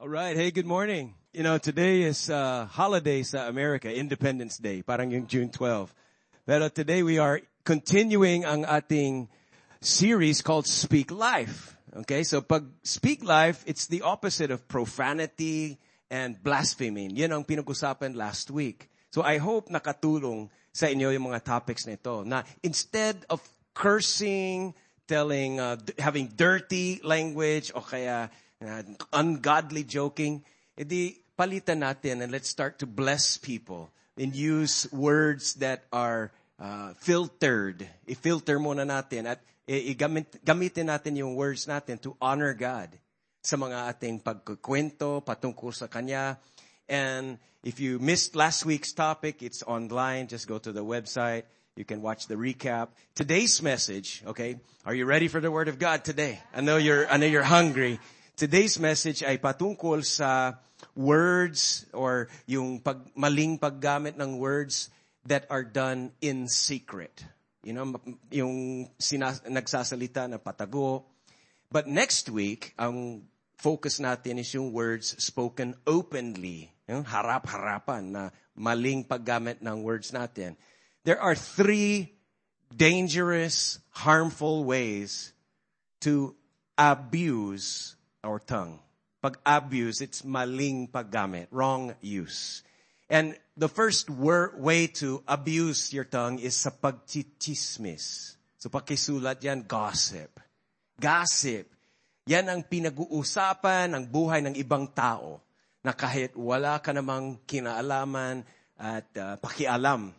All right. Hey, good morning. You know, today is uh, holiday sa America, Independence Day, parang yung June 12. Pero today we are continuing ang ating series called Speak Life. Okay, so pag Speak Life, it's the opposite of profanity and blaspheming. Yan ang pinag-usapan last week. So I hope nakatulong sa inyo yung mga topics nito na instead of cursing, telling, uh, having dirty language o kaya uh, ungodly joking, edi palitan natin and let's start to bless people and use words that are uh, filtered. I-filter muna natin at igamit, gamitin natin yung words natin to honor God sa mga ating pagkukwento patungkol sa Kanya. And if you missed last week's topic, it's online. Just go to the website. You can watch the recap. Today's message, okay? Are you ready for the Word of God today? I know you're, I know you're hungry. Today's message ay patungkol sa words or yung pag, maling paggamit ng words that are done in secret. You know, yung sinas, nagsasalita na patago. But next week, ang focus natin is yung words spoken openly. Yung harap-harapan na maling paggamit ng words natin. There are three dangerous, harmful ways to abuse our tongue. Pag abuse, it's maling paggamit, wrong use. And the first wor- way to abuse your tongue is sa pagchichismis. So pakisulat yan, gossip. Gossip. Yan ang pinag-uusapan ng buhay ng ibang tao na kahit wala ka namang kinaalaman at uh, pakialam.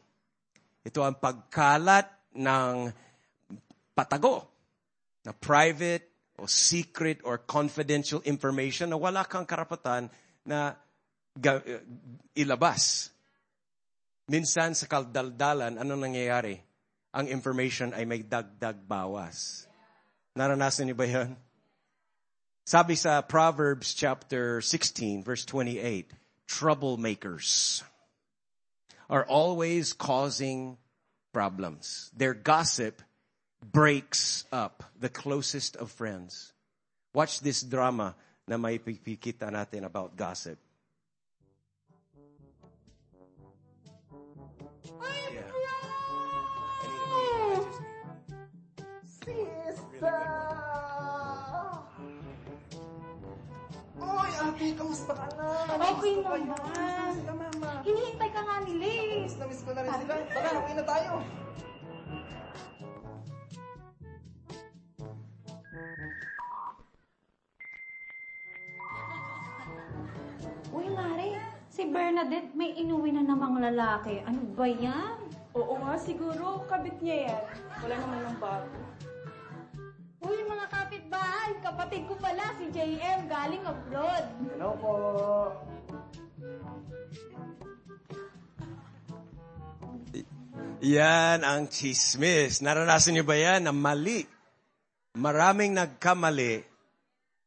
Ito ang pagkalat ng patago na private o secret or confidential information na wala kang karapatan na ga- uh, ilabas. Minsan sa kaldaldalan, ano nangyayari? Ang information ay may dagdag bawas. Naranasan niyo ba yan? Sabi sa Proverbs chapter 16 verse 28, troublemakers are always causing problems. Their gossip breaks up the closest of friends. Watch this drama na may pipikita natin about gossip. Yeah. Sister! Oy, ate, kamusta ka na? Okay Kamusta kayo? naman. Kamusta sila, mama? Hinihintay ka nga nila eh. Miss na miss ko na rin sila. Tara, uwi na tayo. Uy, Mare, si Bernadette may inuwi na namang lalaki. Ano ba yan? Oo nga, siguro kabit niya yan. Wala naman ng bago. Uy, mga kapitbahay, kapatid ko pala si JM galing abroad. Hello po. Yan ang chismis. Naranasan niyo ba yan na mali? Maraming nagkamali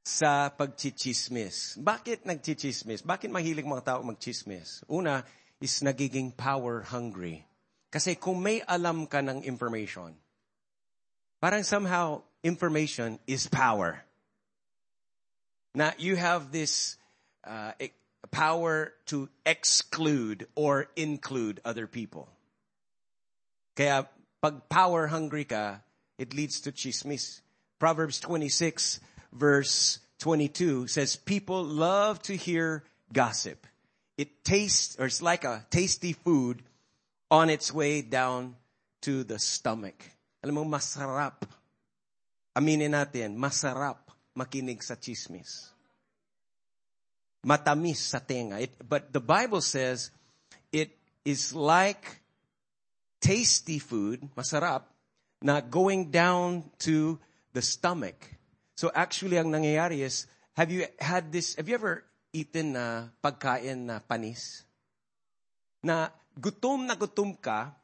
sa pagchichismis. Bakit nagchichismis? Bakit mahilig mga tao magchismis? Una is nagiging power hungry. Kasi kung may alam ka ng information, parang somehow information is power. Na you have this uh, e- power to exclude or include other people. Kaya pag power hungry ka, it leads to chismis. Proverbs 26 verse 22 says, people love to hear gossip. It tastes, or it's like a tasty food on its way down to the stomach. Alam mo, masarap. Aminin natin, masarap makinig sa chismis. Matamis sa tenga. It, but the Bible says, it is like tasty food, masarap, na going down to the stomach. So actually, ang nangyayari is, have you had this, have you ever eaten na pagkain na panis? Na gutom na gutom ka,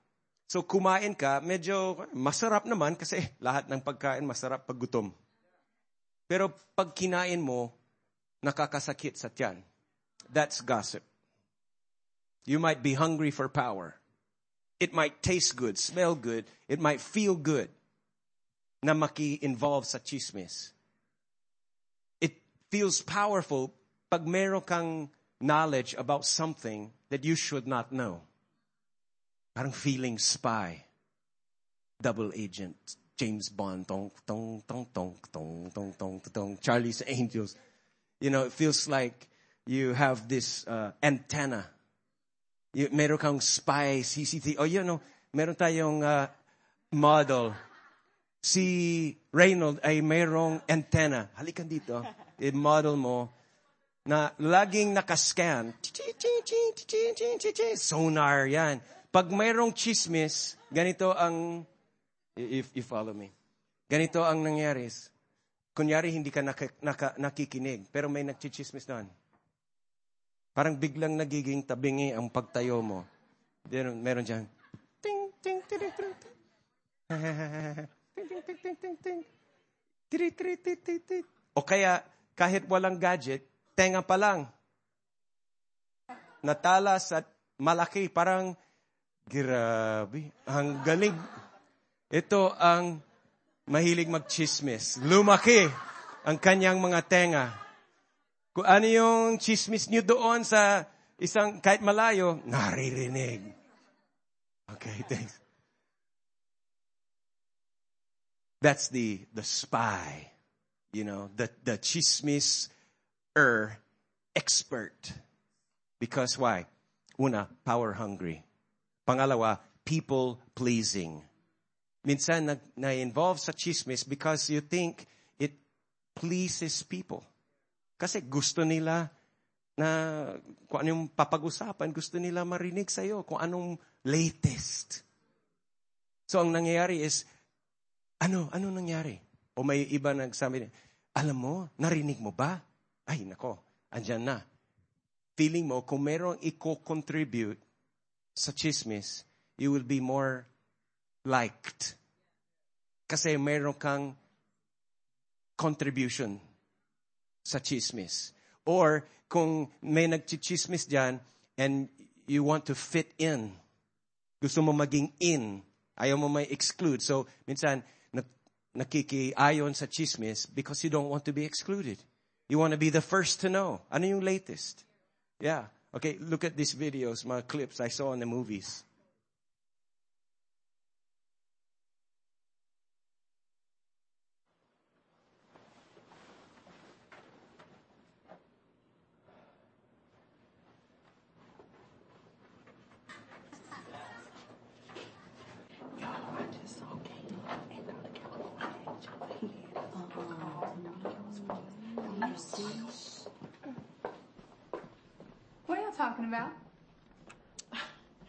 so kumain ka, medyo masarap naman kasi lahat ng pagkain masarap pag gutom. Pero pag kinain mo, nakakasakit sa tiyan. That's gossip. You might be hungry for power. It might taste good, smell good. It might feel good na maki-involve sa chismis. It feels powerful pag meron kang knowledge about something that you should not know. Parang feeling spy. Double agent. James Bond. Tong, tong, tong, tong, tong, tong, tong, tong, Charlie's Angels. You know, it feels like you have this uh, antenna. You, meron kang spy, CCTV. Oh, you know, meron tayong uh, model. Si Reynold ay mayroong antenna. Halikan dito. I-model mo na laging nakascan. Sonar yan. Pag mayroong chismis, ganito ang, if you follow me, ganito ang nangyari. Kunyari, hindi ka naka, naka, nakikinig, pero may nagchichismis doon. Parang biglang nagiging tabingi ang pagtayo mo. Meron, meron dyan. Ting, ting, ting, ting, ting. ting, ting, ting, ting, ting. O kaya, kahit walang gadget, tenga pa lang. Natalas at malaki, parang, grabe, ang galing. Ito ang mahilig magchismis. Lumaki ang kanyang mga tenga. Kung ano yung chismis niyo doon sa isang, kahit malayo, naririnig. Okay, thanks. That's the, the spy. You know, the, the chismis er expert. Because why? Una, power hungry. Pangalawa, people pleasing. Minsan na, na-involve sa chismis because you think it pleases people. Kasi gusto nila na kung anong papag-usapan, gusto nila marinig sa'yo, kung anong latest. So ang nangyayari is, ano, ano nangyari? O may iba nagsabi, alam mo, narinig mo ba? Ay, nako, andyan na. Feeling mo, kung merong i-contribute sa chismis, you will be more liked. Kasi meron kang contribution sa chismis. Or, kung may nagchichismis dyan, and you want to fit in, gusto mo maging in, ayaw mo may exclude. So, minsan, nakikiayon sa chismis because you don't want to be excluded. You want to be the first to know. Ano yung latest? Yeah. Okay, look at these videos, mga clips I saw in the movies. What are y'all talking about?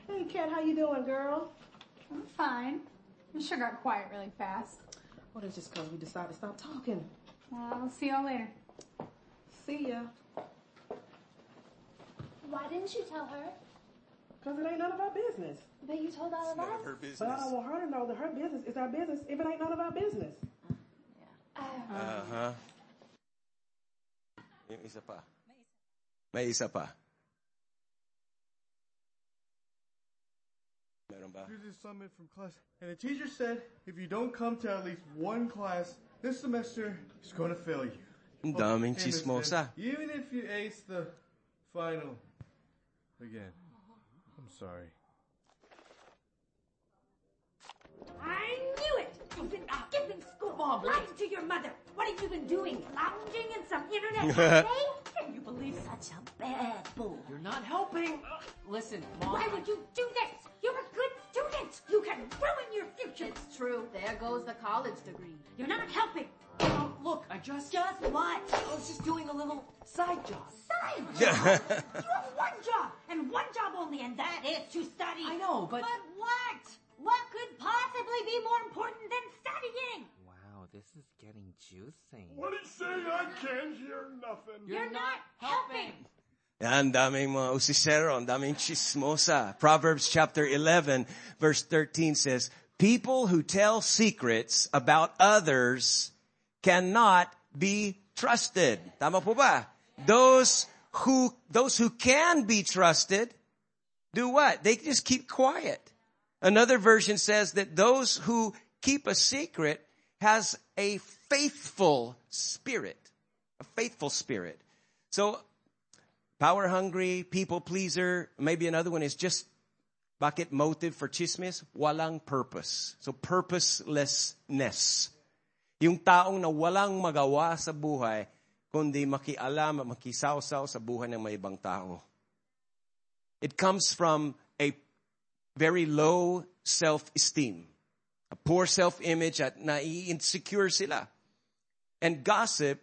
Hey, Kat, how you doing, girl? I'm fine. I sure got quiet really fast. Well, that's just because we decided to stop talking. Well, I'll see y'all later. See ya. Why didn't you tell her? Because it ain't none of our business. But you told all of us. Her business. But I don't want her to know that her business is our business if it ain't none of our business. Uh-huh. Yung isa pa. May isa pa. Meron ba? Here's a summit from class. And the teacher said if you don't come to at least one class this semester, he's going to fail you. Ang daming Hey, Miss chismosa. Lynn, Even if you ace the final again, I'm sorry. I knew it! You've been skipping school, lying to your mother. What have you been doing? Lounging in some internet cafe? Can you believe such a bad boy? You're not helping. Listen, Mom. Why would you do this? You're a good student. You can ruin your future. It's true. There goes the college degree. You're not helping. Oh, look, I just. Just what? I was just doing a little side job. Side job. you have one job and one job only, and that is to study. I know, but- But what? What could possibly be more important than studying? Wow, this is getting juicy. What did he say? I can't hear nothing. You're, not helping. Yan, daming mga usisero, ang daming chismosa. Proverbs chapter 11 verse 13 says, People who tell secrets about others cannot be trusted. Tama po ba? Those who, those who can be trusted, do what? They just keep quiet. Another version says that those who keep a secret has a faithful spirit. A faithful spirit. So, power hungry, people pleaser. Maybe another one is just bakit motive for chismis? Walang purpose. So purposelessness. Yung taong na walang magawa sa buhay, kundi makialam, makisawsaw sa buhay ng may ibang tao. It comes from a very low self-esteem, a poor self-image at nai-insecure sila. And gossip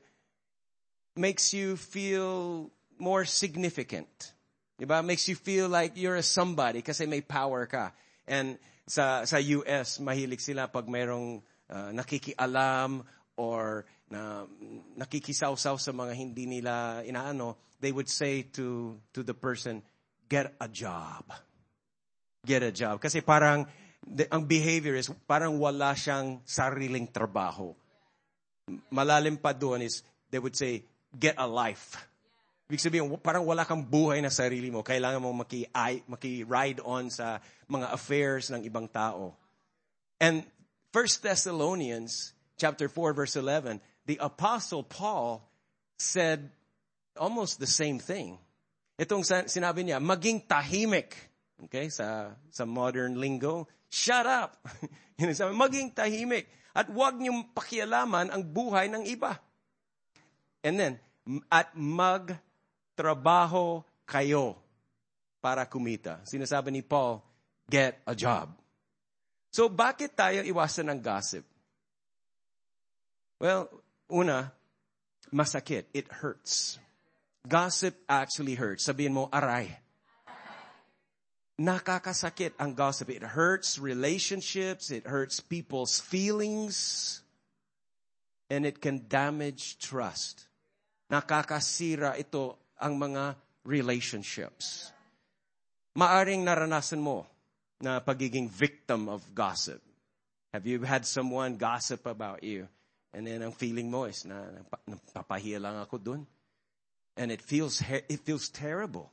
makes you feel more significant. Diba? Makes you feel like you're a somebody kasi may power ka. And sa, sa US, mahilig sila pag mayroong uh, nakikialam or na nakikisawsaw sa mga hindi nila inaano, they would say to, to the person, get a job. Get a job. Kasi parang, the, ang behavior is parang wala siyang sariling trabaho. Malalim pa doon is, they would say, get a life. Ibig sabihin, parang wala kang buhay na sarili mo. Kailangan mo maki, maki-ride on sa mga affairs ng ibang tao. And 1 Thessalonians chapter 4 verse 11, the apostle Paul said almost the same thing. Itong sinabi niya, maging tahimik. Okay, sa, sa modern lingo, shut up. Maging tahimik. At huwag niyong pakialaman ang buhay ng iba. And then, at magtrabaho kayo para kumita. Sinasabi ni Paul, get a job. So, bakit tayo iwasan ng gossip? Well, una, masakit. It hurts. Gossip actually hurts. Sabihin mo, aray. Nakakasakit ang gossip. It hurts relationships. It hurts people's feelings. And it can damage trust. Nakakasira ito ang mga relationships. Maaring naranasan mo na pagiging victim of gossip? Have you had someone gossip about you? And then ang feeling mo is na napapahiya lang ako dun. And it feels, it feels terrible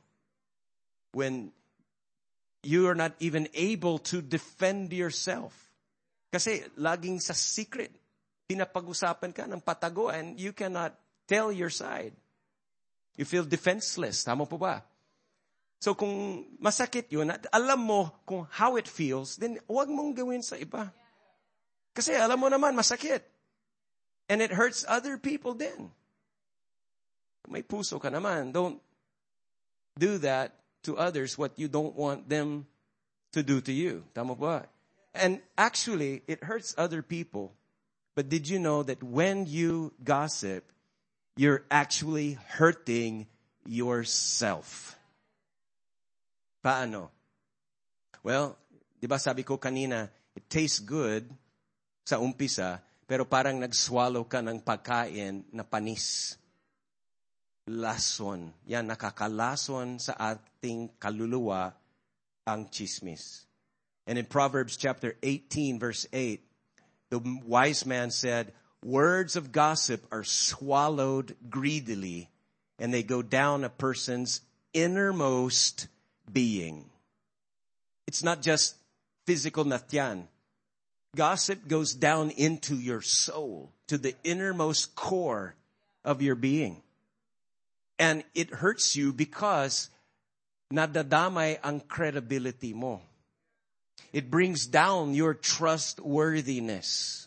when you are not even able to defend yourself. Kasi laging sa secret, pinapag-usapan ka ng patago and you cannot tell your side. You feel defenseless. Tama po ba? So kung masakit yun, at alam mo kung how it feels, then huwag mong gawin sa iba. Kasi alam mo naman, masakit. And it hurts other people din. May puso ka naman. Don't do that to others what you don't want them to do to you. And actually, it hurts other people. But did you know that when you gossip, you're actually hurting yourself? Paano? Well, di ba sabi ko kanina, it tastes good sa umpisa, pero parang nag-swallow ka ng pagkain na panis. Lason. Yan, nakakalason sa ating kaluluwa ang chismis. And in Proverbs chapter 18 verse 8, the wise man said, words of gossip are swallowed greedily and they go down a person's innermost being. It's not just physical natyan. Gossip goes down into your soul, to the innermost core of your being. And it hurts you because nadadamay ang credibility mo. It brings down your trustworthiness.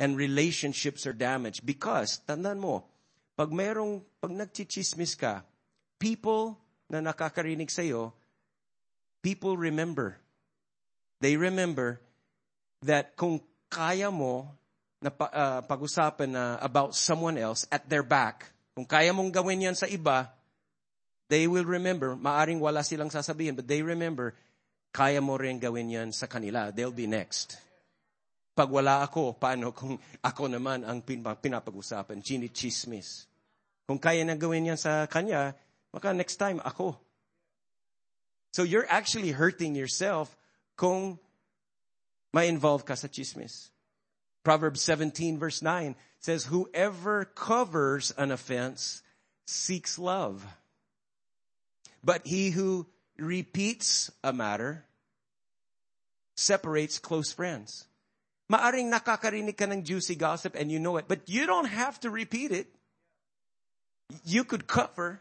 And relationships are damaged because, tandaan mo, pag merong, pag nagchichismis ka, people na nakakarinig sa'yo, people remember. They remember that kung kaya mo na uh, pag-usapan na about someone else at their back, kung kaya mong gawin yan sa iba, they will remember, maaring wala silang sasabihin, but they remember, kaya mo rin gawin yan sa kanila. They'll be next. Pag wala ako, paano kung ako naman ang pinapag-usapan, chinichismis? Kung kaya na gawin yan sa kanya, Baka next time ako. So you're actually hurting yourself kung ma-involve ka sa chismis. Proverbs 17 verse 9 says, whoever covers an offense seeks love. But he who repeats a matter separates close friends. Maaring nakakarinig ka ng juicy gossip and you know it, but you don't have to repeat it. You could cover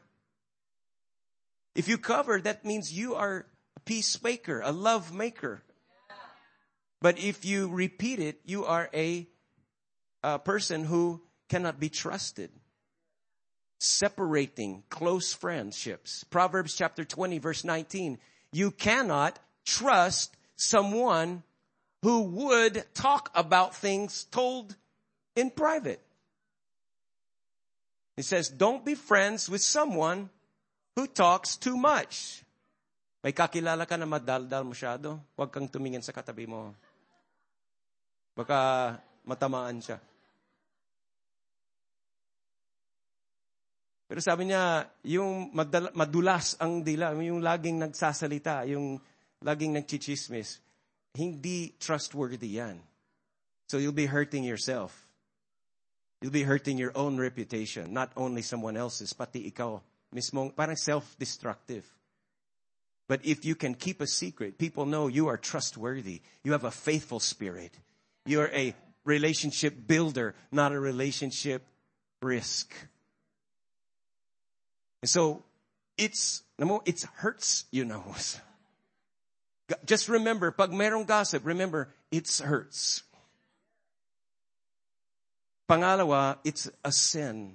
If you cover, that means you are a peacemaker, a love maker. But if you repeat it, you are a, a person who cannot be trusted. Separating close friendships. Proverbs chapter 20 verse 19. You cannot trust someone who would talk about things told in private. It says, don't be friends with someone who talks too much. May kakilala ka na madaldal masyado, huwag kang tumingin sa katabi mo. Baka matamaan siya. Pero sabi niya, yung madala, madulas ang dila, yung laging nagsasalita, yung laging nagchichismis, hindi trustworthy yan. So you'll be hurting yourself. You'll be hurting your own reputation, not only someone else's, pati ikaw mismong, parang self-destructive. But if you can keep a secret, people know you are trustworthy. You have a faithful spirit. You're a relationship builder, not a relationship risk. And so it's, no more. it hurts, you know. Just remember, pag gossip, remember, it hurts. Pangalawa, it's a sin.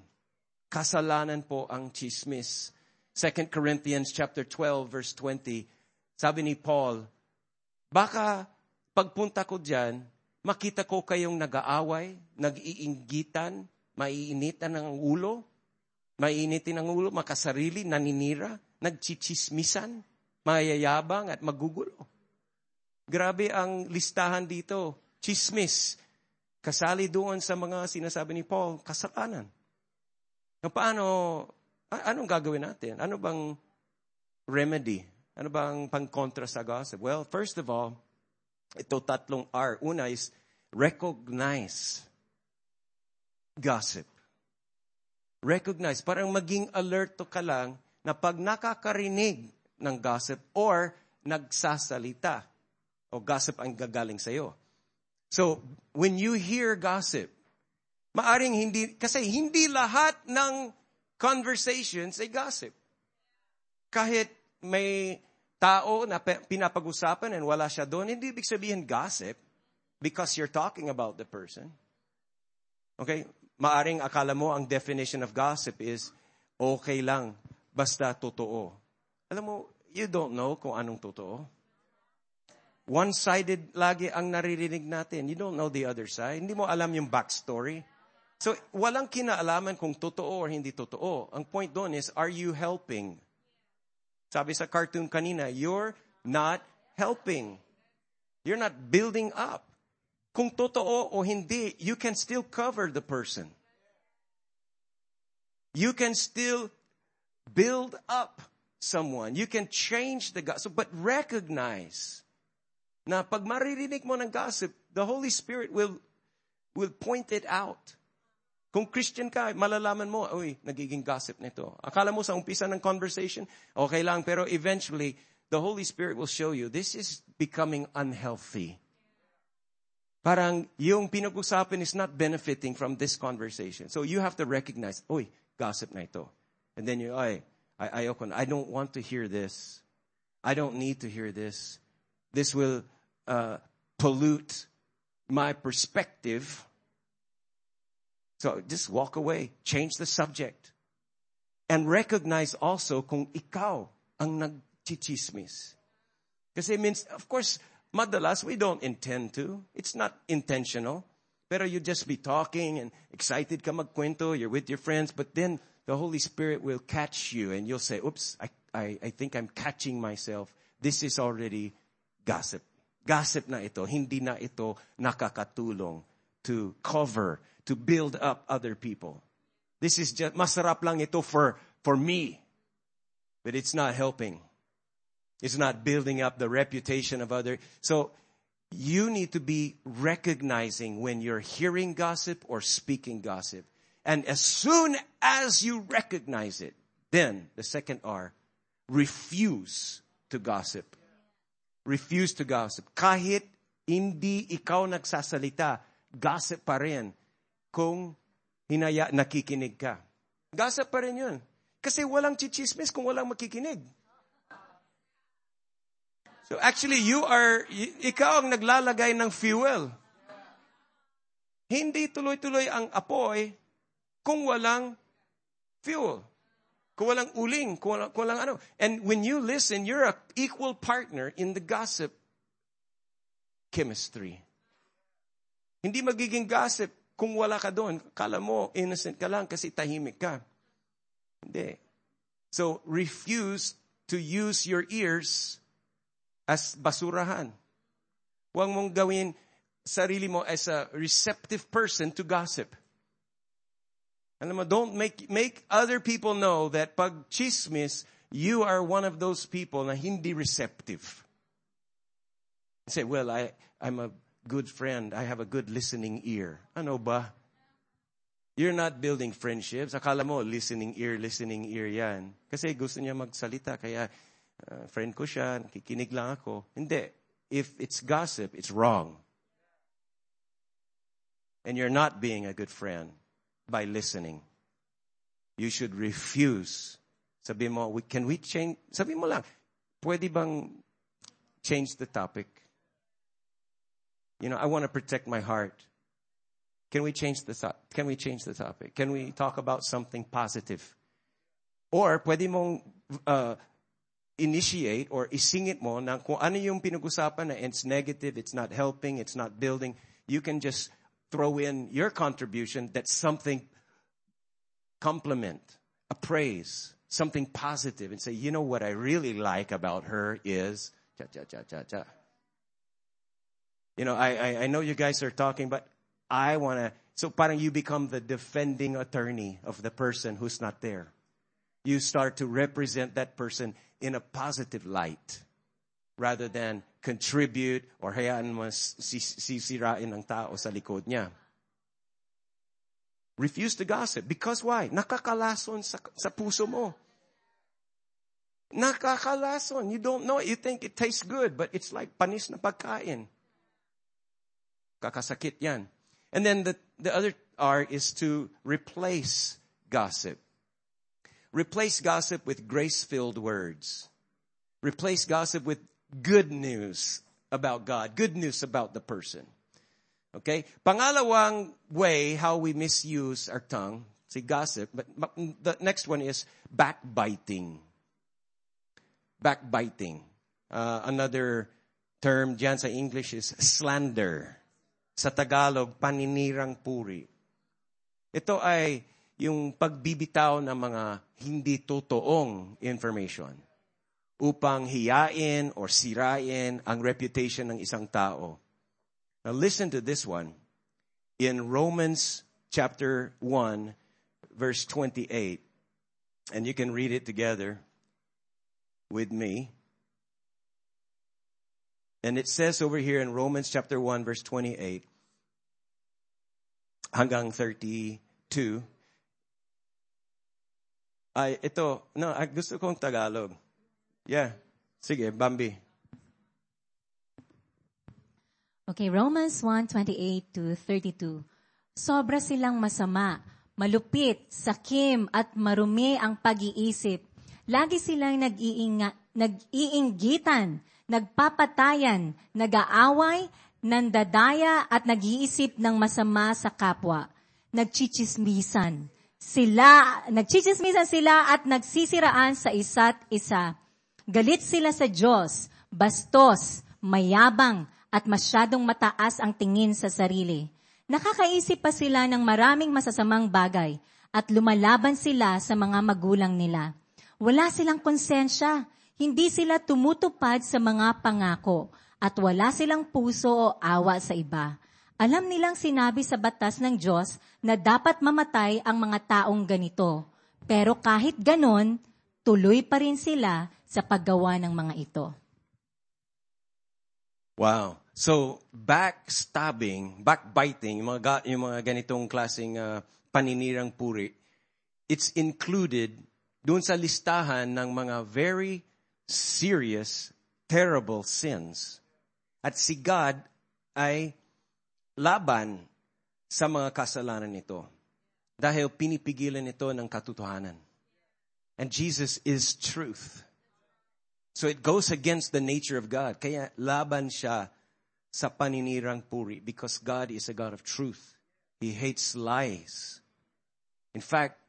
Kasalanan po ang chismis. 2 Corinthians chapter 12 verse 20. Sabi ni Paul, baka pagpunta ko diyan, makita ko kayong nag-aaway, nag-iinggitan, maiinitan ng ulo, mainitin ang ulo, makasarili, naninira, nagchichismisan, mayayabang at magugulo. Grabe ang listahan dito. Chismis. Kasali doon sa mga sinasabi ni Paul, kasalanan. Paano, anong gagawin natin? Ano bang remedy? Ano bang pangkontra sa gossip? Well, first of all, ito tatlong R. Una is recognize gossip. Recognize. Parang maging alert ka lang na pag nakakarinig ng gossip or nagsasalita o gossip ang gagaling sa'yo. So, when you hear gossip, maaring hindi, kasi hindi lahat ng conversations ay gossip. Kahit may tao na pinapag-usapan and wala siya doon, hindi ibig sabihin gossip because you're talking about the person. Okay? Maaring akala mo ang definition of gossip is okay lang, basta totoo. Alam mo, you don't know kung anong totoo. One-sided lagi ang naririnig natin. You don't know the other side. Hindi mo alam yung backstory. So, walang kinaalaman kung totoo or hindi totoo. Ang point doon is, are you helping? Sabi sa cartoon kanina, you're not helping. You're not building up. Kung totoo o hindi, you can still cover the person. You can still build up someone. You can change the gossip, but recognize na pag maririnig mo ng gossip, the Holy Spirit will, will point it out. Kung Christian ka, malalaman mo, uy, nagiging gossip nito. Akala mo sa umpisa ng conversation, okay lang, pero eventually, the Holy Spirit will show you, this is becoming unhealthy. Parang yung pinag-usapan is not benefiting from this conversation. So you have to recognize, oy, gossip na ito. And then you, ay, ay, ayoko na. I don't want to hear this. I don't need to hear this. This will uh, pollute my perspective. So just walk away. Change the subject. And recognize also kung ikaw ang nagchichismis. Kasi means, of course, Madalas, we don't intend to. It's not intentional. Better you just be talking and excited ka magkwento, you're with your friends, but then the Holy Spirit will catch you and you'll say, oops, I, I, I think I'm catching myself. This is already gossip. Gossip na ito. Hindi na ito nakakatulong to cover, to build up other people. This is just, masarap lang ito for, for me. But it's not helping. It's not building up the reputation of other. So you need to be recognizing when you're hearing gossip or speaking gossip. And as soon as you recognize it, then the second R, refuse to gossip. Refuse to gossip. Kahit hindi ikaw nagsasalita, gossip pa rin kung hinaya, nakikinig ka. Gossip pa rin yun. Kasi walang chichismis kung walang makikinig. So actually, you are, ikaw ang naglalagay ng fuel. Hindi tuloy-tuloy ang apoy kung walang fuel. Kung walang uling, kung walang, kung walang ano. And when you listen, you're a equal partner in the gossip chemistry. Hindi magiging gossip kung wala ka doon. Kala mo, innocent ka lang kasi tahimik ka. Hindi. So, refuse to use your ears as basurahan. Huwag mong gawin sarili mo as a receptive person to gossip. Alam mo, don't make, make other people know that pag chismis, you are one of those people na hindi receptive. Say, well, I, I'm a good friend. I have a good listening ear. Ano ba? You're not building friendships. Akala mo, listening ear, listening ear yan. Kasi gusto niya magsalita, kaya uh, friend ko siya, kikinig lang ako. Hindi. If it's gossip, it's wrong. And you're not being a good friend by listening. You should refuse. Sabi mo, we, can we change? Sabi mo lang, pwede bang change the topic? You know, I want to protect my heart. Can we change the thought? Can we change the topic? Can we talk about something positive? Or pwede mong uh, initiate or isingit mo na kung ano yung pinag-usapan na it's negative, it's not helping, it's not building, you can just throw in your contribution that's something compliment, a praise, something positive and say, you know what I really like about her is cha cha cha cha cha. You know, I, I, I know you guys are talking, but I want to, so parang you become the defending attorney of the person who's not there. You start to represent that person in a positive light rather than contribute or hayaan mo sisirain ng tao sa likod niya. Refuse to gossip. Because why? Nakakalason sa, sa puso mo. Nakakalason. You don't know it. You think it tastes good, but it's like panis na pagkain. Kakasakit yan. And then the, the other R is to replace gossip. Replace gossip with grace-filled words. Replace gossip with good news about God, good news about the person. Okay? Pangalawang way how we misuse our tongue, say gossip, but the next one is backbiting. Backbiting. Uh, another term dyan sa English is slander. Sa Tagalog, paninirang puri. Ito ay yung pagbibitaw ng mga hindi totoong information upang hiyain or sirain ang reputation ng isang tao. Now listen to this one. In Romans chapter 1, verse 28, and you can read it together with me. And it says over here in Romans chapter 1, verse 28, hanggang 32, ay, ito, no, gusto kong Tagalog. Yeah. Sige, Bambi. Okay, Romans 1:28 to 32. Sobra silang masama, malupit, sakim at marumi ang pag-iisip. Lagi silang nag-iinga, nag-iinggitan, nagpapatayan, nag-aaway, nandadaya at nag-iisip ng masama sa kapwa. Nagchichismisan. Sila, nagchichismisan sila at nagsisiraan sa isa't isa. Galit sila sa Diyos, bastos, mayabang, at masyadong mataas ang tingin sa sarili. Nakakaisip pa sila ng maraming masasamang bagay at lumalaban sila sa mga magulang nila. Wala silang konsensya, hindi sila tumutupad sa mga pangako, at wala silang puso o awa sa iba. Alam nilang sinabi sa batas ng Diyos na dapat mamatay ang mga taong ganito. Pero kahit ganon, tuloy pa rin sila sa paggawa ng mga ito. Wow. So, backstabbing, backbiting, yung mga, yung mga ganitong klaseng uh, paninirang puri, it's included doon sa listahan ng mga very serious, terrible sins. At si God ay laban sa mga kasalanan nito dahil pinipigilan ito ng katotohanan. And Jesus is truth. So it goes against the nature of God. Kaya laban siya sa paninirang puri because God is a God of truth. He hates lies. In fact,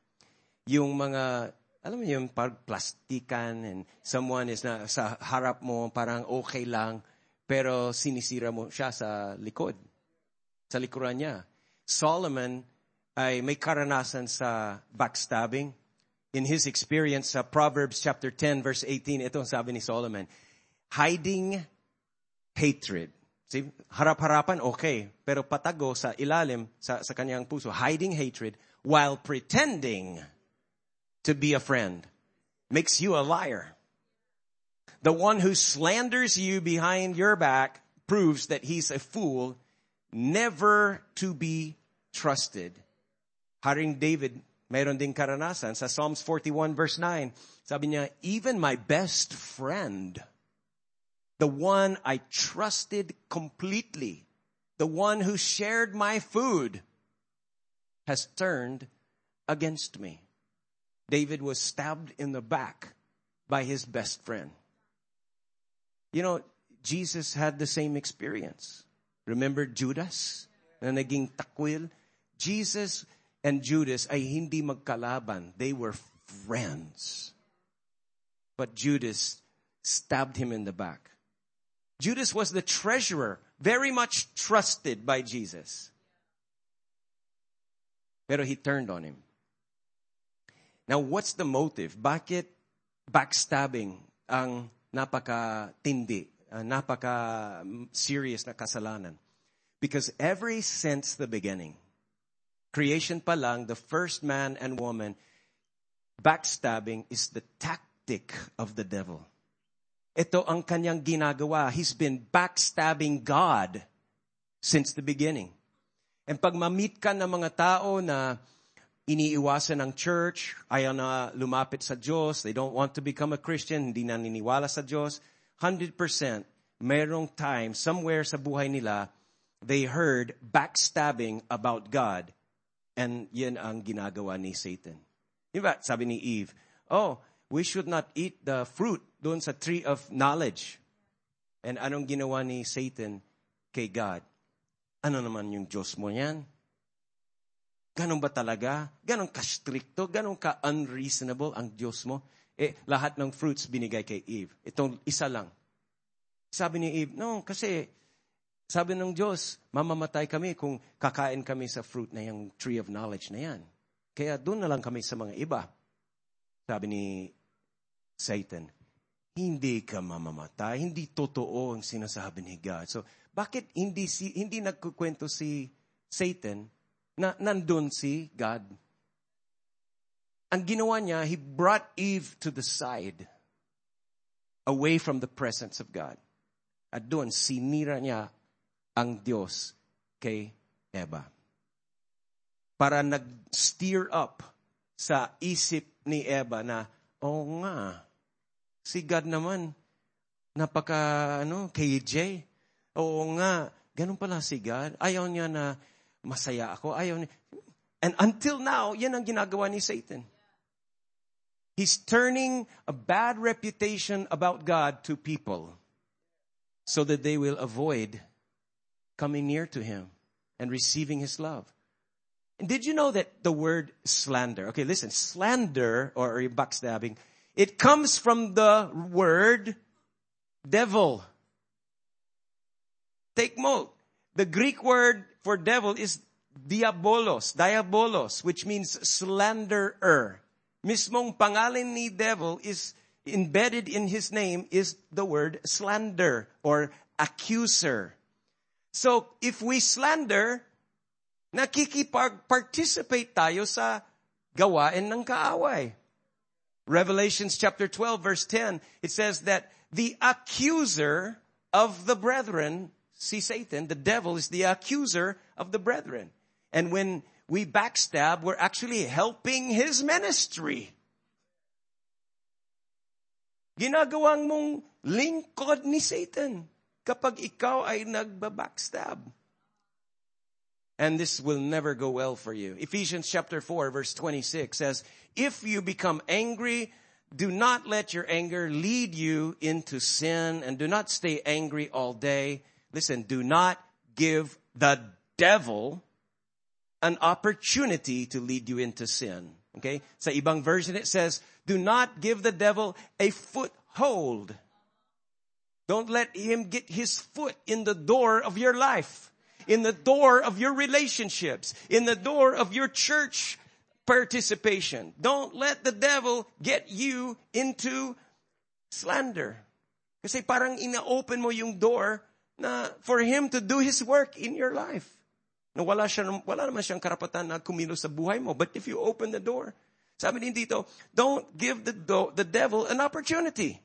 yung mga, alam mo yung parang plastikan and someone is na sa harap mo parang okay lang pero sinisira mo siya sa likod. Sa likuran niya. Solomon ay may karanasan sa backstabbing. In his experience sa Proverbs chapter 10 verse 18, ito ang sabi ni Solomon, hiding hatred. See, harap-harapan, okay. Pero patago sa ilalim, sa, sa kanyang puso, hiding hatred while pretending to be a friend makes you a liar. The one who slanders you behind your back proves that he's a fool, never to be trusted. Haring David, mayroon ding karanasan sa Psalms 41 verse 9. Sabi niya, even my best friend, the one I trusted completely, the one who shared my food, has turned against me. David was stabbed in the back by his best friend. You know, Jesus had the same experience. Remember Judas na naging takwil? Jesus and Judas ay hindi magkalaban. They were friends. But Judas stabbed him in the back. Judas was the treasurer, very much trusted by Jesus. Pero he turned on him. Now, what's the motive? Bakit backstabbing ang napaka-tindi, uh, napaka-serious na kasalanan? Because every since the beginning, creation pa lang, the first man and woman, backstabbing is the tactic of the devil. Ito ang kanyang ginagawa. He's been backstabbing God since the beginning. And pag mamit ka ng mga tao na iniiwasan ng church, ayaw na lumapit sa Diyos, they don't want to become a Christian, hindi na niniwala sa Diyos, 100% merong time, somewhere sa buhay nila, they heard backstabbing about God. And yan ang ginagawa ni Satan. Diba, sabi ni Eve, oh, we should not eat the fruit doon sa tree of knowledge. And anong ginawa ni Satan kay God? Ano naman yung Diyos mo yan? Ganon ba talaga? Ganon ka-stricto? Ganon ka-unreasonable ang Diyos mo? Eh, lahat ng fruits binigay kay Eve. Itong isa lang. Sabi ni Eve, no, kasi sabi ng Diyos, mamamatay kami kung kakain kami sa fruit na yung tree of knowledge na yan. Kaya doon na lang kami sa mga iba. Sabi ni Satan, hindi ka mamamatay. Hindi totoo ang sinasabi ni God. So, bakit hindi, si, hindi nagkukwento si Satan na nandun si God? Ang ginawa niya, he brought Eve to the side, away from the presence of God. At doon, sinira niya ang Diyos kay Eva. Para nag-steer up sa isip ni Eva na, oh nga, si God naman, napaka, ano, KJ. Oo nga, ganun pala si God. Ayaw niya na masaya ako. Ayaw niya. And until now, yan ang ginagawa ni Satan. He's turning a bad reputation about God to people so that they will avoid coming near to him and receiving his love. And did you know that the word slander, okay, listen, slander or backstabbing, it comes from the word devil. Take note. The Greek word for devil is diabolos, diabolos, which means slanderer. Mismong pangalan ni devil is embedded in his name is the word slander or accuser. So if we slander, nakikipag-participate tayo sa gawain ng kaaway. Revelations chapter 12 verse 10, it says that the accuser of the brethren, see Satan, the devil is the accuser of the brethren. And when we backstab, we're actually helping his ministry. Ginagawang mong lingkod ni Satan kapag ikaw ay nagbabackstab. And this will never go well for you. Ephesians chapter 4 verse 26 says, if you become angry, do not let your anger lead you into sin and do not stay angry all day. Listen, do not give the devil an opportunity to lead you into sin. Okay? Sa ibang version it says, do not give the devil a foothold. Don't let him get his foot in the door of your life, in the door of your relationships, in the door of your church participation. Don't let the devil get you into slander. Kasi parang ina-open mo yung door na for him to do his work in your life. Na wala, siya, wala naman siyang karapatan na kumilos sa buhay mo. But if you open the door, sabi din dito, don't give the, do- the devil an opportunity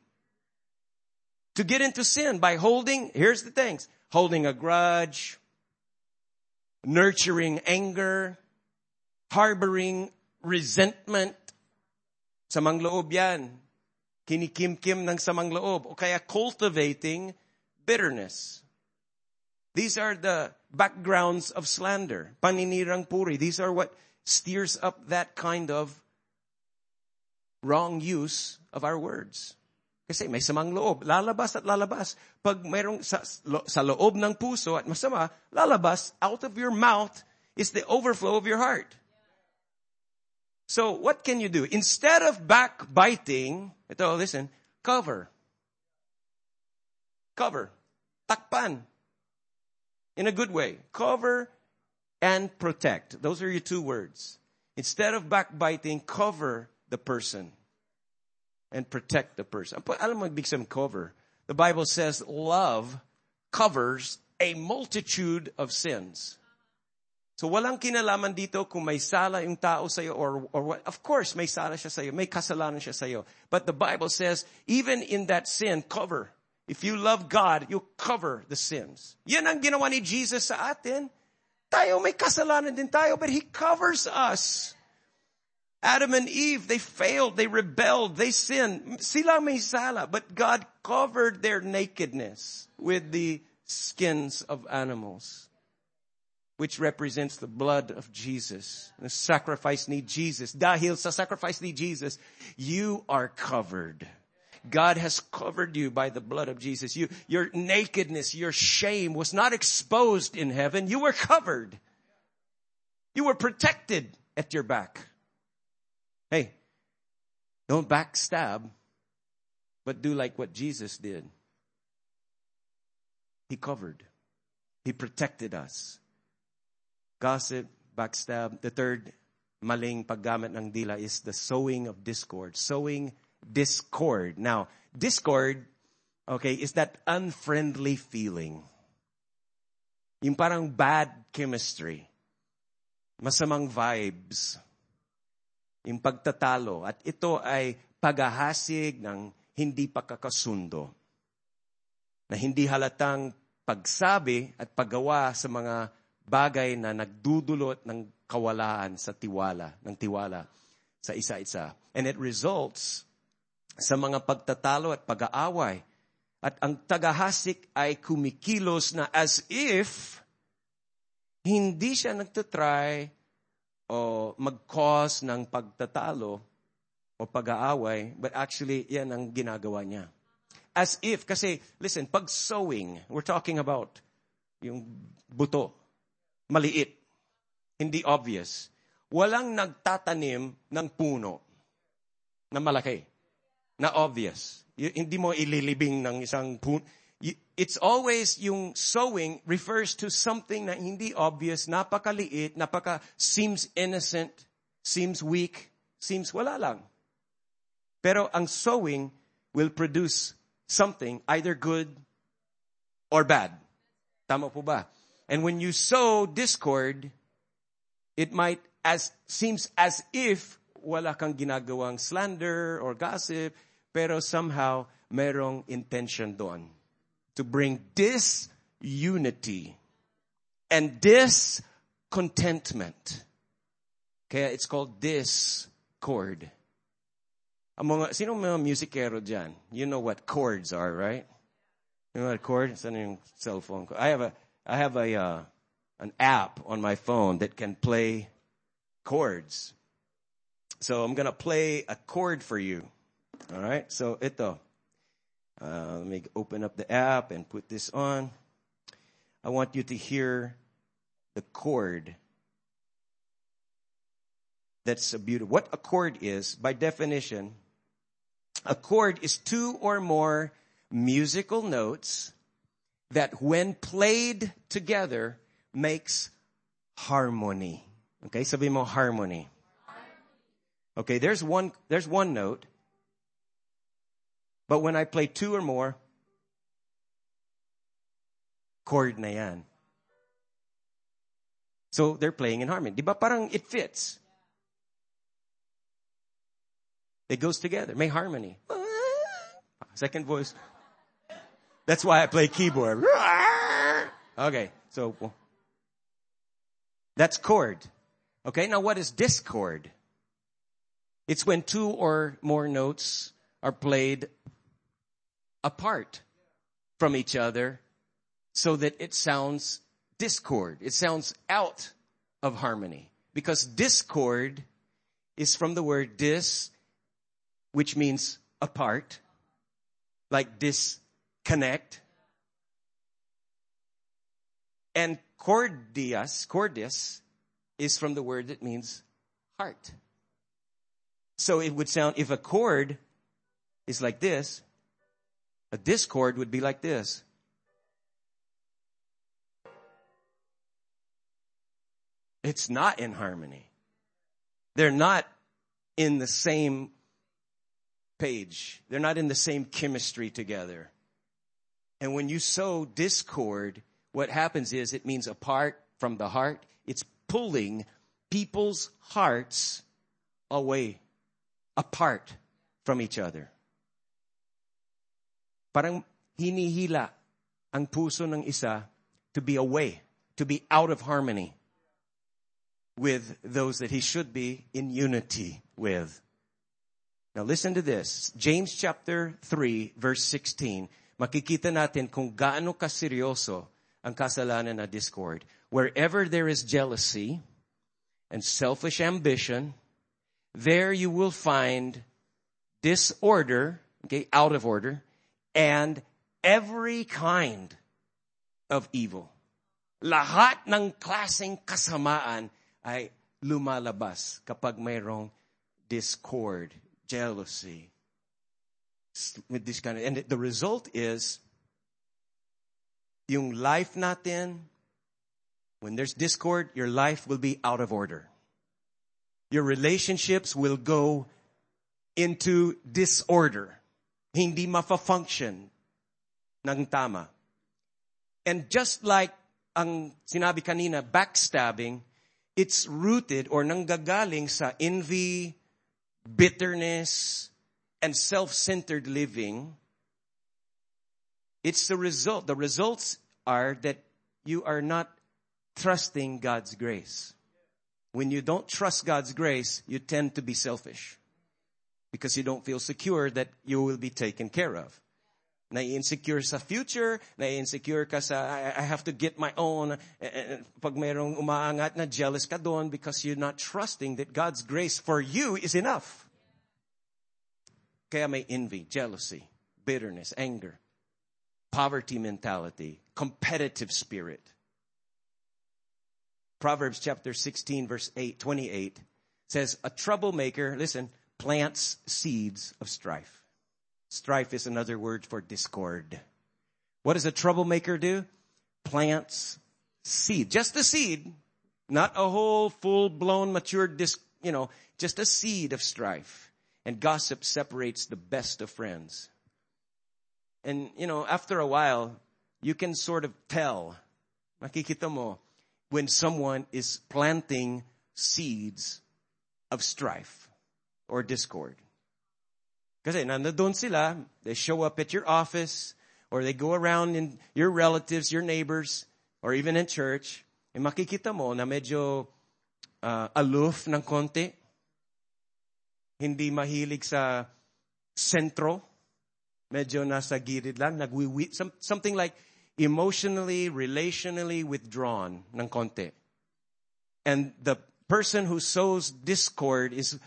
to get into sin by holding, here's the things, holding a grudge, nurturing anger, harboring resentment. Samang loob yan. Kinikimkim ng samang loob. O kaya cultivating bitterness. These are the backgrounds of slander. Paninirang puri. These are what steers up that kind of wrong use of our words. Kasi may samang loob. Lalabas at lalabas. Pag mayroong sa, sa loob ng puso at masama, lalabas, out of your mouth is the overflow of your heart. So what can you do? Instead of backbiting, ito, listen, cover. Cover. Takpan. In a good way. Cover and protect. Those are your two words. Instead of backbiting, cover the person and protect the person. Alam mo ibig sabihin cover. The Bible says love covers a multitude of sins. So walang kinalaman dito kung may sala yung tao sa'yo or, or what. Of course, may sala siya sa'yo. May kasalanan siya sa'yo. But the Bible says, even in that sin, cover. If you love God, you'll cover the sins. Yan ang ginawa ni Jesus sa atin. Tayo, may kasalanan din tayo, but He covers us. Adam and Eve, they failed, they rebelled, they sinned. Sila may sala, but God covered their nakedness with the skins of animals, which represents the blood of Jesus. The sacrifice need Jesus. Dahil sa sacrifice need Jesus, you are covered. God has covered you by the blood of Jesus. You, your nakedness, your shame was not exposed in heaven. You were covered. You were protected at your back. Hey, don't backstab, but do like what Jesus did. He covered. He protected us. Gossip, backstab. The third maling paggamit ng dila is the sowing of discord. Sowing discord. Now, discord, okay, is that unfriendly feeling. Yung parang bad chemistry. Masamang vibes. Yung pagtatalo. At ito ay paghahasig ng hindi pagkakasundo. Na hindi halatang pagsabi at paggawa sa mga bagay na nagdudulot ng kawalaan sa tiwala, ng tiwala sa isa-isa. And it results sa mga pagtatalo at pag-aaway. At ang tagahasik ay kumikilos na as if hindi siya nagtatry o mag-cause ng pagtatalo o pag-aaway, but actually, yan ang ginagawa niya. As if, kasi, listen, pag sowing, we're talking about yung buto, maliit, hindi obvious. Walang nagtatanim ng puno na malaki, na obvious. Hindi mo ililibing ng isang puno. It's always yung sowing refers to something na hindi obvious, napakaliit, napaka seems innocent, seems weak, seems wala lang. Pero ang sowing will produce something either good or bad. Tama po ba? And when you sow discord, it might as seems as if wala kang ginagawang slander or gossip, pero somehow merong intention doon to bring this unity and this contentment. Kaya it's called discord. Mga, sino mga musicero dyan? You know what chords are, right? You know what a chord? Saan yung ko? I have a, I have a, uh, an app on my phone that can play chords. So I'm gonna play a chord for you. All right. So ito. Uh, let me open up the app and put this on. I want you to hear the chord. That's a beautiful. What a chord is, by definition, a chord is two or more musical notes that when played together makes harmony. Okay, sabi mo harmony. Okay, there's one, there's one note. But when I play two or more, chord na yan. So they're playing in harmony. Di ba parang it fits? It goes together. May harmony. Second voice. That's why I play keyboard. Okay, so that's chord. Okay, now what is discord? It's when two or more notes are played apart from each other so that it sounds discord. It sounds out of harmony. Because discord is from the word dis, which means apart, like disconnect. And cordias, cordis, is from the word that means heart. So it would sound, if a chord is like this, a discord would be like this. It's not in harmony. They're not in the same page. They're not in the same chemistry together. And when you sow discord, what happens is it means apart from the heart. It's pulling people's hearts away, apart from each other. Parang hinihila ang puso ng isa to be away, to be out of harmony with those that he should be in unity with. Now listen to this. James chapter 3 verse 16. Makikita natin kung gaano kaseryoso ang kasalanan na discord. Wherever there is jealousy and selfish ambition, there you will find disorder, okay, out of order, and every kind of evil. Lahat ng klaseng kasamaan ay lumalabas kapag mayroong discord, jealousy, with this kind of, and the result is, yung life natin, when there's discord, your life will be out of order. Your relationships will go into disorder. Hindi mafa-function ng tama. And just like ang sinabi kanina, backstabbing, it's rooted or nanggagaling sa envy, bitterness, and self-centered living. It's the result. The results are that you are not trusting God's grace. When you don't trust God's grace, you tend to be selfish because you don't feel secure that you will be taken care of. Nai-insecure sa future, nai-insecure ka sa, I, I have to get my own. Eh, eh, pag mayroong umaangat na jealous ka doon because you're not trusting that God's grace for you is enough. Kaya may envy, jealousy, bitterness, anger, poverty mentality, competitive spirit. Proverbs chapter 16 verse 8, 28 says, a troublemaker, listen, plants seeds of strife. Strife is another word for discord. What does a troublemaker do? Plants seed. Just a seed. Not a whole full blown matured dis, you know, just a seed of strife. And gossip separates the best of friends. And, you know, after a while, you can sort of tell, makikita mo, when someone is planting seeds of strife or discord. Kasi nandoon sila, they show up at your office, or they go around in your relatives, your neighbors, or even in church, e makikita mo na medyo uh, aloof ng konti, hindi mahilig sa sentro, medyo nasa gilid lang, nagwiwi, some, something like emotionally, relationally withdrawn ng konti. And the person who sows discord is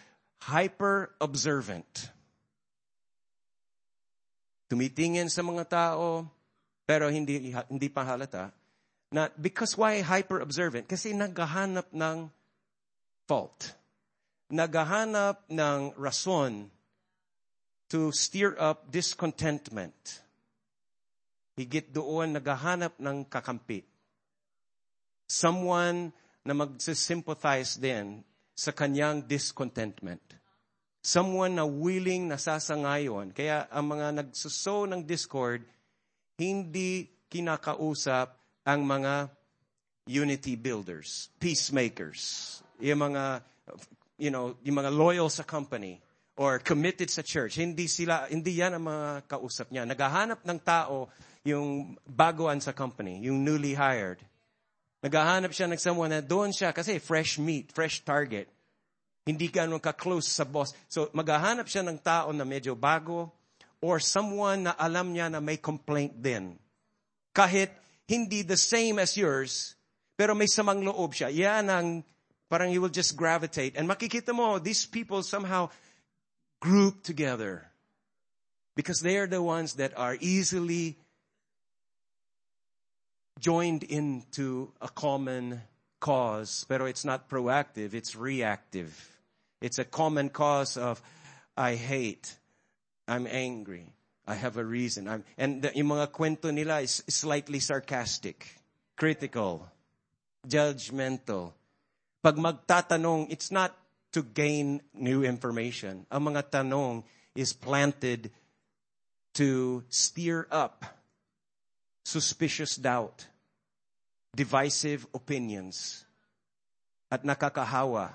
hyper observant tumitingin sa mga tao, pero hindi, hindi pa halata. Na, because why hyper observant? Kasi naghahanap ng fault. Naghahanap ng rason to steer up discontentment. Higit doon, naghahanap ng kakampi. Someone na magsisympathize din sa kanyang discontentment. Someone na willing na sasangayon. Kaya ang mga nagsuso ng discord, hindi kinakausap ang mga unity builders, peacemakers, yung mga, you know, yung mga loyal sa company or committed sa church. Hindi sila, hindi yan ang mga kausap niya. Naghahanap ng tao yung baguan sa company, yung newly hired. Naghahanap siya ng someone na doon siya kasi fresh meat, fresh target. Hindi ganun ka-close sa boss. So maghahanap siya ng tao na medyo bago or someone na alam niya na may complaint din. Kahit hindi the same as yours, pero may samang loob siya. Yan ang parang you will just gravitate. And makikita mo, these people somehow group together because they are the ones that are easily joined into a common cause, pero it's not proactive, it's reactive. It's a common cause of, I hate, I'm angry, I have a reason. I'm, and the, yung mga kwento nila is slightly sarcastic, critical, judgmental. Pag magtatanong, it's not to gain new information. Ang mga tanong is planted to steer up suspicious doubt, divisive opinions, at nakakahawa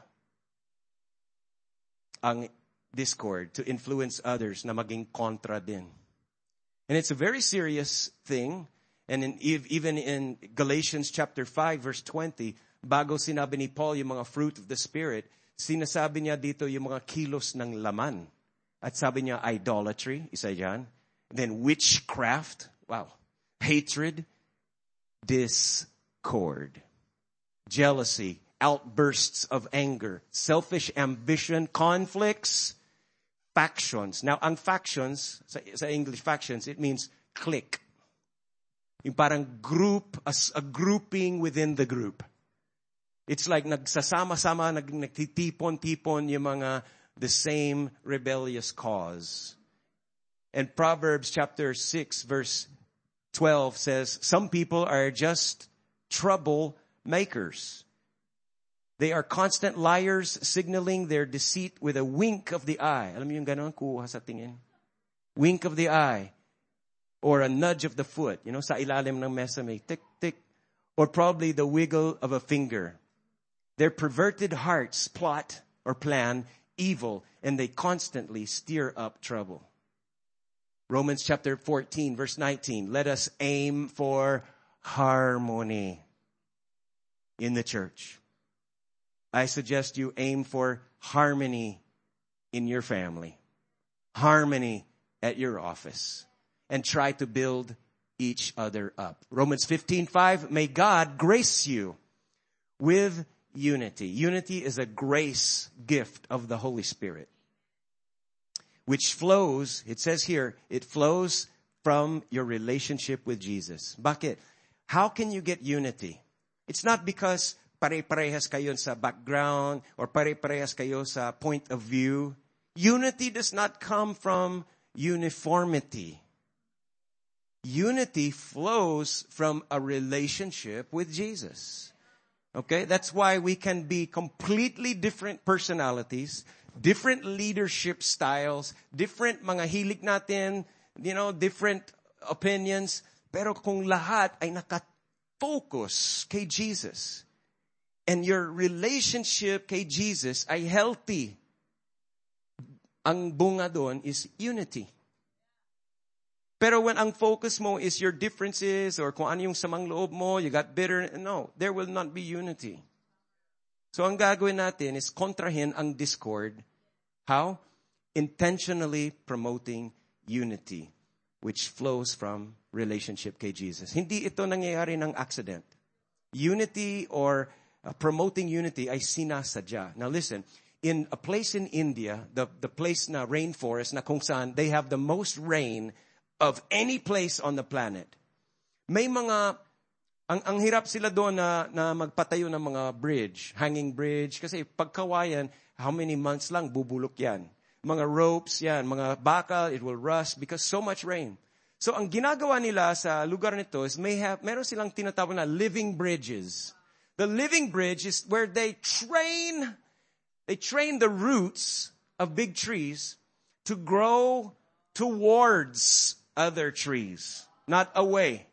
ang discord to influence others na maging kontra din. And it's a very serious thing. And in, even in Galatians chapter 5 verse 20, bago sinabi ni Paul yung mga fruit of the Spirit, sinasabi niya dito yung mga kilos ng laman. At sabi niya idolatry, isa yan. Then witchcraft, wow hatred, discord, jealousy, outbursts of anger, selfish ambition, conflicts, factions. Now, ang factions, sa, sa English factions, it means clique. Yung parang group, a, a grouping within the group. It's like nagsasama-sama, nag, nagtitipon-tipon yung mga the same rebellious cause. And Proverbs chapter 6 verse 12 says, some people are just trouble makers. They are constant liars, signaling their deceit with a wink of the eye. Alam yung ganon, kuha sa tingin. Wink of the eye. Or a nudge of the foot. You know, sa ilalim ng mesa may tick, tick. Or probably the wiggle of a finger. Their perverted hearts plot or plan evil and they constantly steer up trouble. Romans chapter 14 verse 19. Let us aim for harmony in the church. I suggest you aim for harmony in your family, harmony at your office, and try to build each other up. Romans 15:5 May God grace you with unity. Unity is a grace gift of the Holy Spirit which flows, it says here, it flows from your relationship with Jesus. Bakit? How can you get unity? It's not because pare-parehas kayo sa background or pare-parehas kayo sa point of view. Unity does not come from uniformity. Unity flows from a relationship with Jesus. Okay? That's why we can be completely different personalities, different leadership styles, different mga hilig natin, you know, different opinions. Pero kung lahat ay nakafocus kay Jesus, and your relationship kay Jesus ay healthy, ang bunga doon is unity. Pero when ang focus mo is your differences or kung ano yung samang loob mo, you got bitter, no, there will not be unity. So ang gagawin natin is kontrahin ang discord. How? Intentionally promoting unity, which flows from relationship kay Jesus. Hindi ito nangyayari ng accident. Unity or uh, promoting unity ay sinasadya. Now listen, in a place in India, the, the place na rainforest na kung saan they have the most rain of any place on the planet. May mga ang ang hirap sila doon na na magpatayo ng mga bridge, hanging bridge kasi pagkawayan, how many months lang bubulok 'yan. Mga ropes 'yan, mga bakal, it will rust because so much rain. So ang ginagawa nila sa lugar nito is may have meron silang tinatawag na living bridges. The living bridge is where they train they train the roots of big trees to grow towards other trees, not away.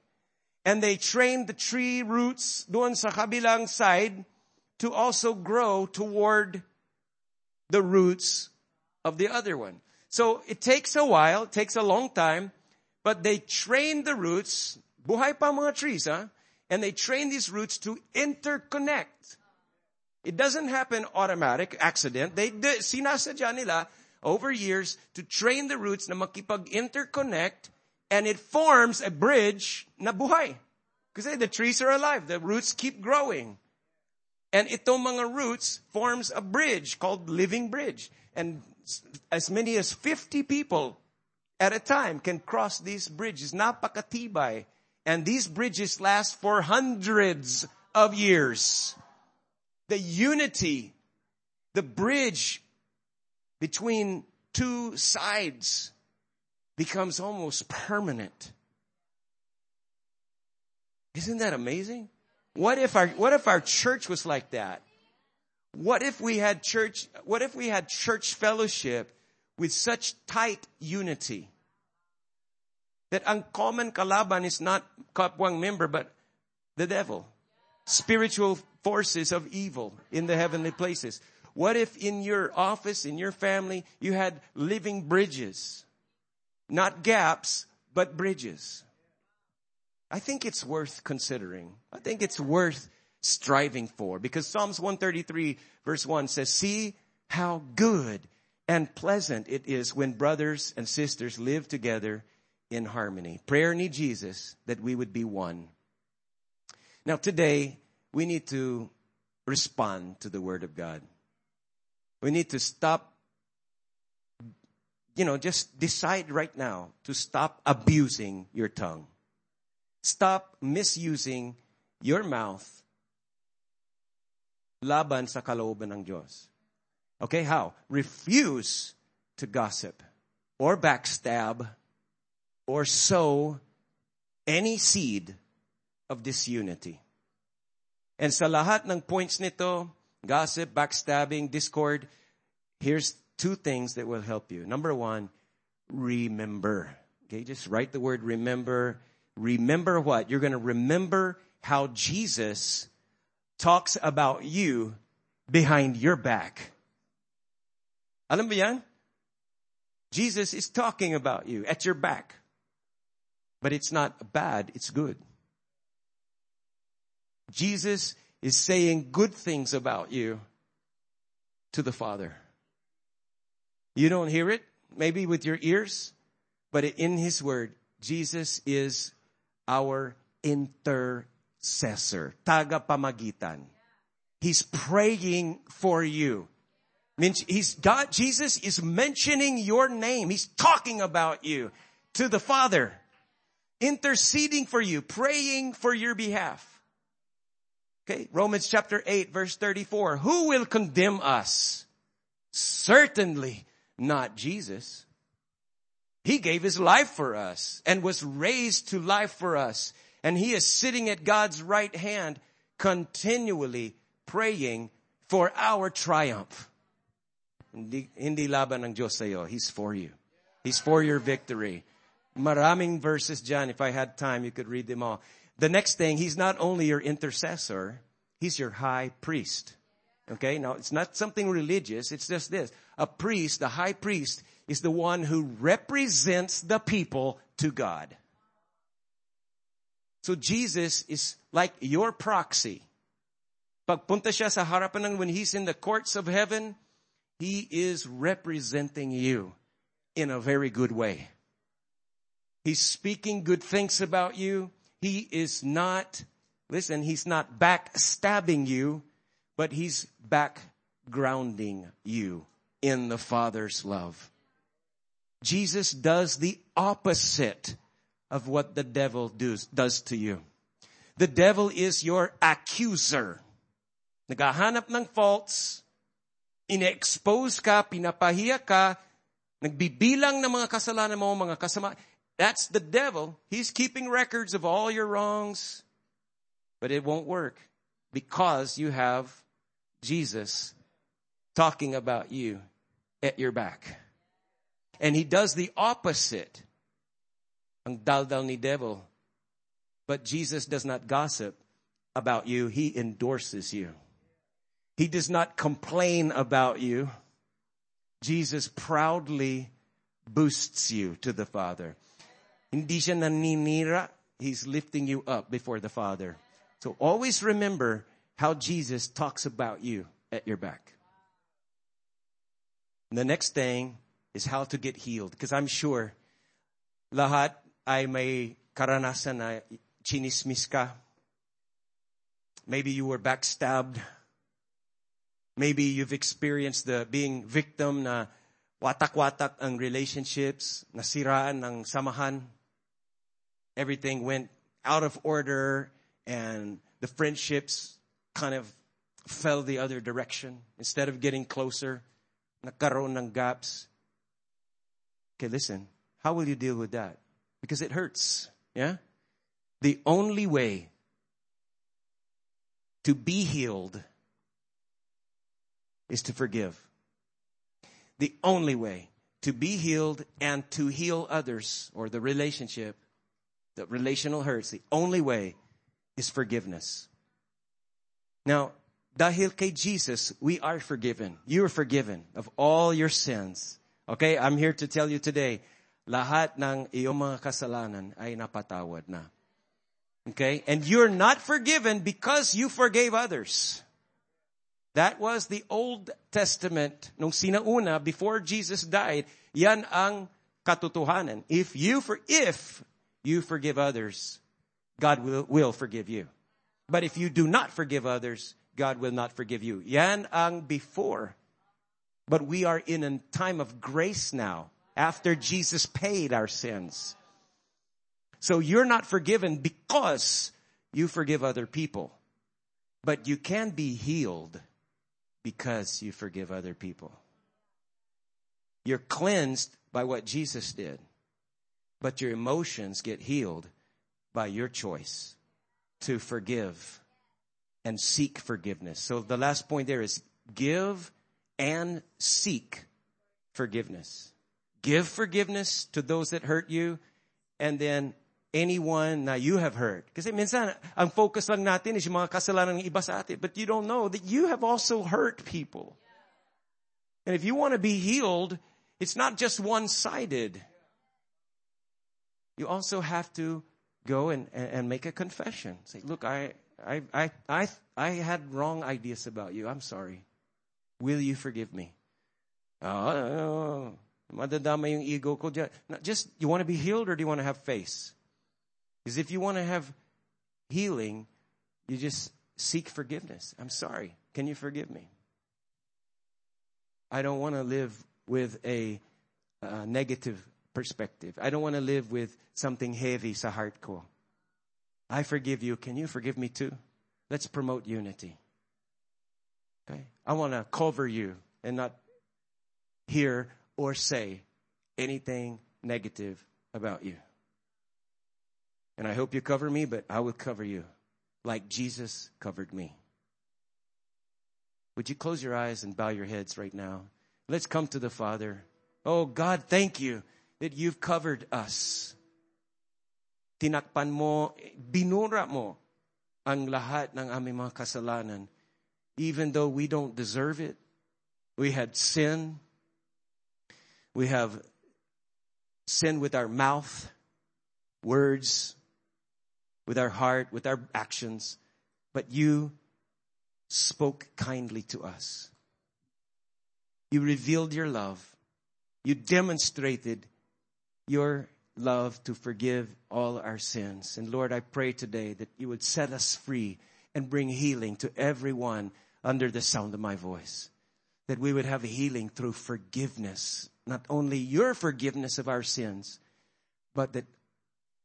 And they train the tree roots doon sa kabilang side to also grow toward the roots of the other one. So it takes a while, it takes a long time, but they train the roots, buhay pa mga trees, huh? And they train these roots to interconnect. It doesn't happen automatic, accident. They, they sinasadya nila over years to train the roots na makipag-interconnect and it forms a bridge na buhay. Because the trees are alive. The roots keep growing. And itong mga roots forms a bridge called living bridge. And as many as 50 people at a time can cross these bridges. Napakatibay. And these bridges last for hundreds of years. The unity, the bridge between two sides becomes almost permanent. Isn't that amazing? What if our, what if our church was like that? What if we had church, what if we had church fellowship with such tight unity? That uncommon common kalaban is not kapwang member, but the devil. Spiritual forces of evil in the heavenly places. What if in your office, in your family, you had living bridges? Not gaps, but bridges. I think it's worth considering. I think it's worth striving for because Psalms 133 verse 1 says, see how good and pleasant it is when brothers and sisters live together in harmony. Prayer need Jesus that we would be one. Now today, we need to respond to the word of God. We need to stop, you know, just decide right now to stop abusing your tongue. Stop misusing your mouth laban sa kalooban ng Diyos. Okay, how? Refuse to gossip or backstab or sow any seed of disunity. And sa lahat ng points nito, gossip, backstabbing, discord, here's two things that will help you. Number one, remember. Okay, just write the word remember. Remember what? You're going to remember how Jesus talks about you behind your back. Alam? Jesus is talking about you at your back. But it's not bad, it's good. Jesus is saying good things about you to the Father. You don't hear it, maybe with your ears, but in His Word, Jesus is our intercessor, tagapamagitan. He's praying for you. Means he's God, Jesus is mentioning your name. He's talking about you to the Father, interceding for you, praying for your behalf. Okay, Romans chapter 8 verse 34. Who will condemn us? Certainly not Jesus. He gave his life for us and was raised to life for us. And he is sitting at God's right hand continually praying for our triumph. Hindi, hindi laban ng Diyos sa'yo. He's for you. He's for your victory. Maraming verses John, If I had time, you could read them all. The next thing, he's not only your intercessor, he's your high priest. Okay, now it's not something religious, it's just this. A priest, the high priest, is the one who represents the people to God. So Jesus is like your proxy. Pagpunta siya sa harapan ng when he's in the courts of heaven, he is representing you in a very good way. He's speaking good things about you. He is not, listen, he's not backstabbing you, but he's backgrounding you in the Father's love. Jesus does the opposite of what the devil does, does to you. The devil is your accuser. Naghahanap ng faults, ine-expose ka, pinapahiya ka, nagbibilang ng mga kasalanan mo, mga kasama. That's the devil. He's keeping records of all your wrongs, but it won't work because you have Jesus talking about you at your back. And he does the opposite. Ang daldal ni devil. But Jesus does not gossip about you. He endorses you. He does not complain about you. Jesus proudly boosts you to the Father. Hindi siya naninira. He's lifting you up before the Father. So always remember how Jesus talks about you at your back. And the next thing is how to get healed. Because I'm sure lahat ay may karanasan na chinismis ka. Maybe you were backstabbed. Maybe you've experienced the being victim na watak-watak ang relationships, nasiraan ng samahan. Everything went out of order and the friendships kind of fell the other direction. Instead of getting closer, nagkaroon ng gaps. Okay, listen. How will you deal with that? Because it hurts. Yeah? The only way to be healed is to forgive. The only way to be healed and to heal others or the relationship, the relational hurts, the only way is forgiveness. Now, dahil kay Jesus, we are forgiven. You are forgiven of all your sins. Okay, I'm here to tell you today, lahat ng iyong mga kasalanan ay napatawad na. Okay, and you're not forgiven because you forgave others. That was the Old Testament nung sinauna before Jesus died. Yan ang katotohanan. If you for if you forgive others, God will, will forgive you. But if you do not forgive others, God will not forgive you. Yan ang before. But we are in a time of grace now after Jesus paid our sins. So you're not forgiven because you forgive other people. But you can be healed because you forgive other people. You're cleansed by what Jesus did. But your emotions get healed by your choice to forgive and seek forgiveness. So the last point there is give and seek forgiveness. Give forgiveness to those that hurt you and then anyone that you have hurt. Kasi minsan, ang focus lang natin is yung mga kasalanan ng iba sa atin. But you don't know that you have also hurt people. And if you want to be healed, it's not just one-sided. You also have to go and, and make a confession. Say, look, I, I, I, I, I had wrong ideas about you. I'm sorry. Will you forgive me? Oh, madadama yung ego ko. Just, you want to be healed or do you want to have faith? Because if you want to have healing, you just seek forgiveness. I'm sorry. Can you forgive me? I don't want to live with a, a negative perspective. I don't want to live with something heavy sa heart ko. I forgive you. Can you forgive me too? Let's promote unity. I want to cover you and not hear or say anything negative about you. And I hope you cover me, but I will cover you like Jesus covered me. Would you close your eyes and bow your heads right now? Let's come to the Father. Oh God, thank you that you've covered us. Tinakpan mo, binura mo ang lahat ng aming mga kasalanan. Even though we don't deserve it, we had sin. We have sin with our mouth, words, with our heart, with our actions. But you spoke kindly to us. You revealed your love. You demonstrated your love to forgive all our sins. And Lord, I pray today that you would set us free and bring healing to everyone under the sound of my voice. that we would have healing through forgiveness. Not only your forgiveness of our sins, but that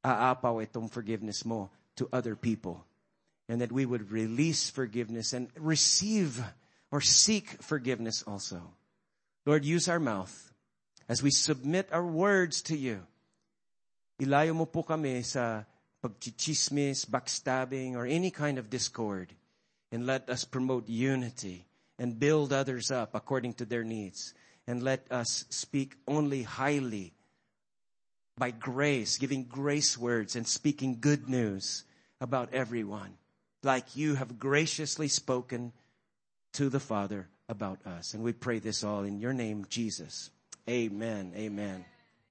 aapaw itong forgiveness mo to other people. And that we would release forgiveness and receive or seek forgiveness also. Lord, use our mouth as we submit our words to you. Ilayo mo po kami sa pagchichismis, backstabbing, or any kind of discord. And let us promote unity and build others up according to their needs. And let us speak only highly by grace, giving grace words and speaking good news about everyone, like you have graciously spoken to the Father about us. And we pray this all in your name, Jesus. Amen. Amen.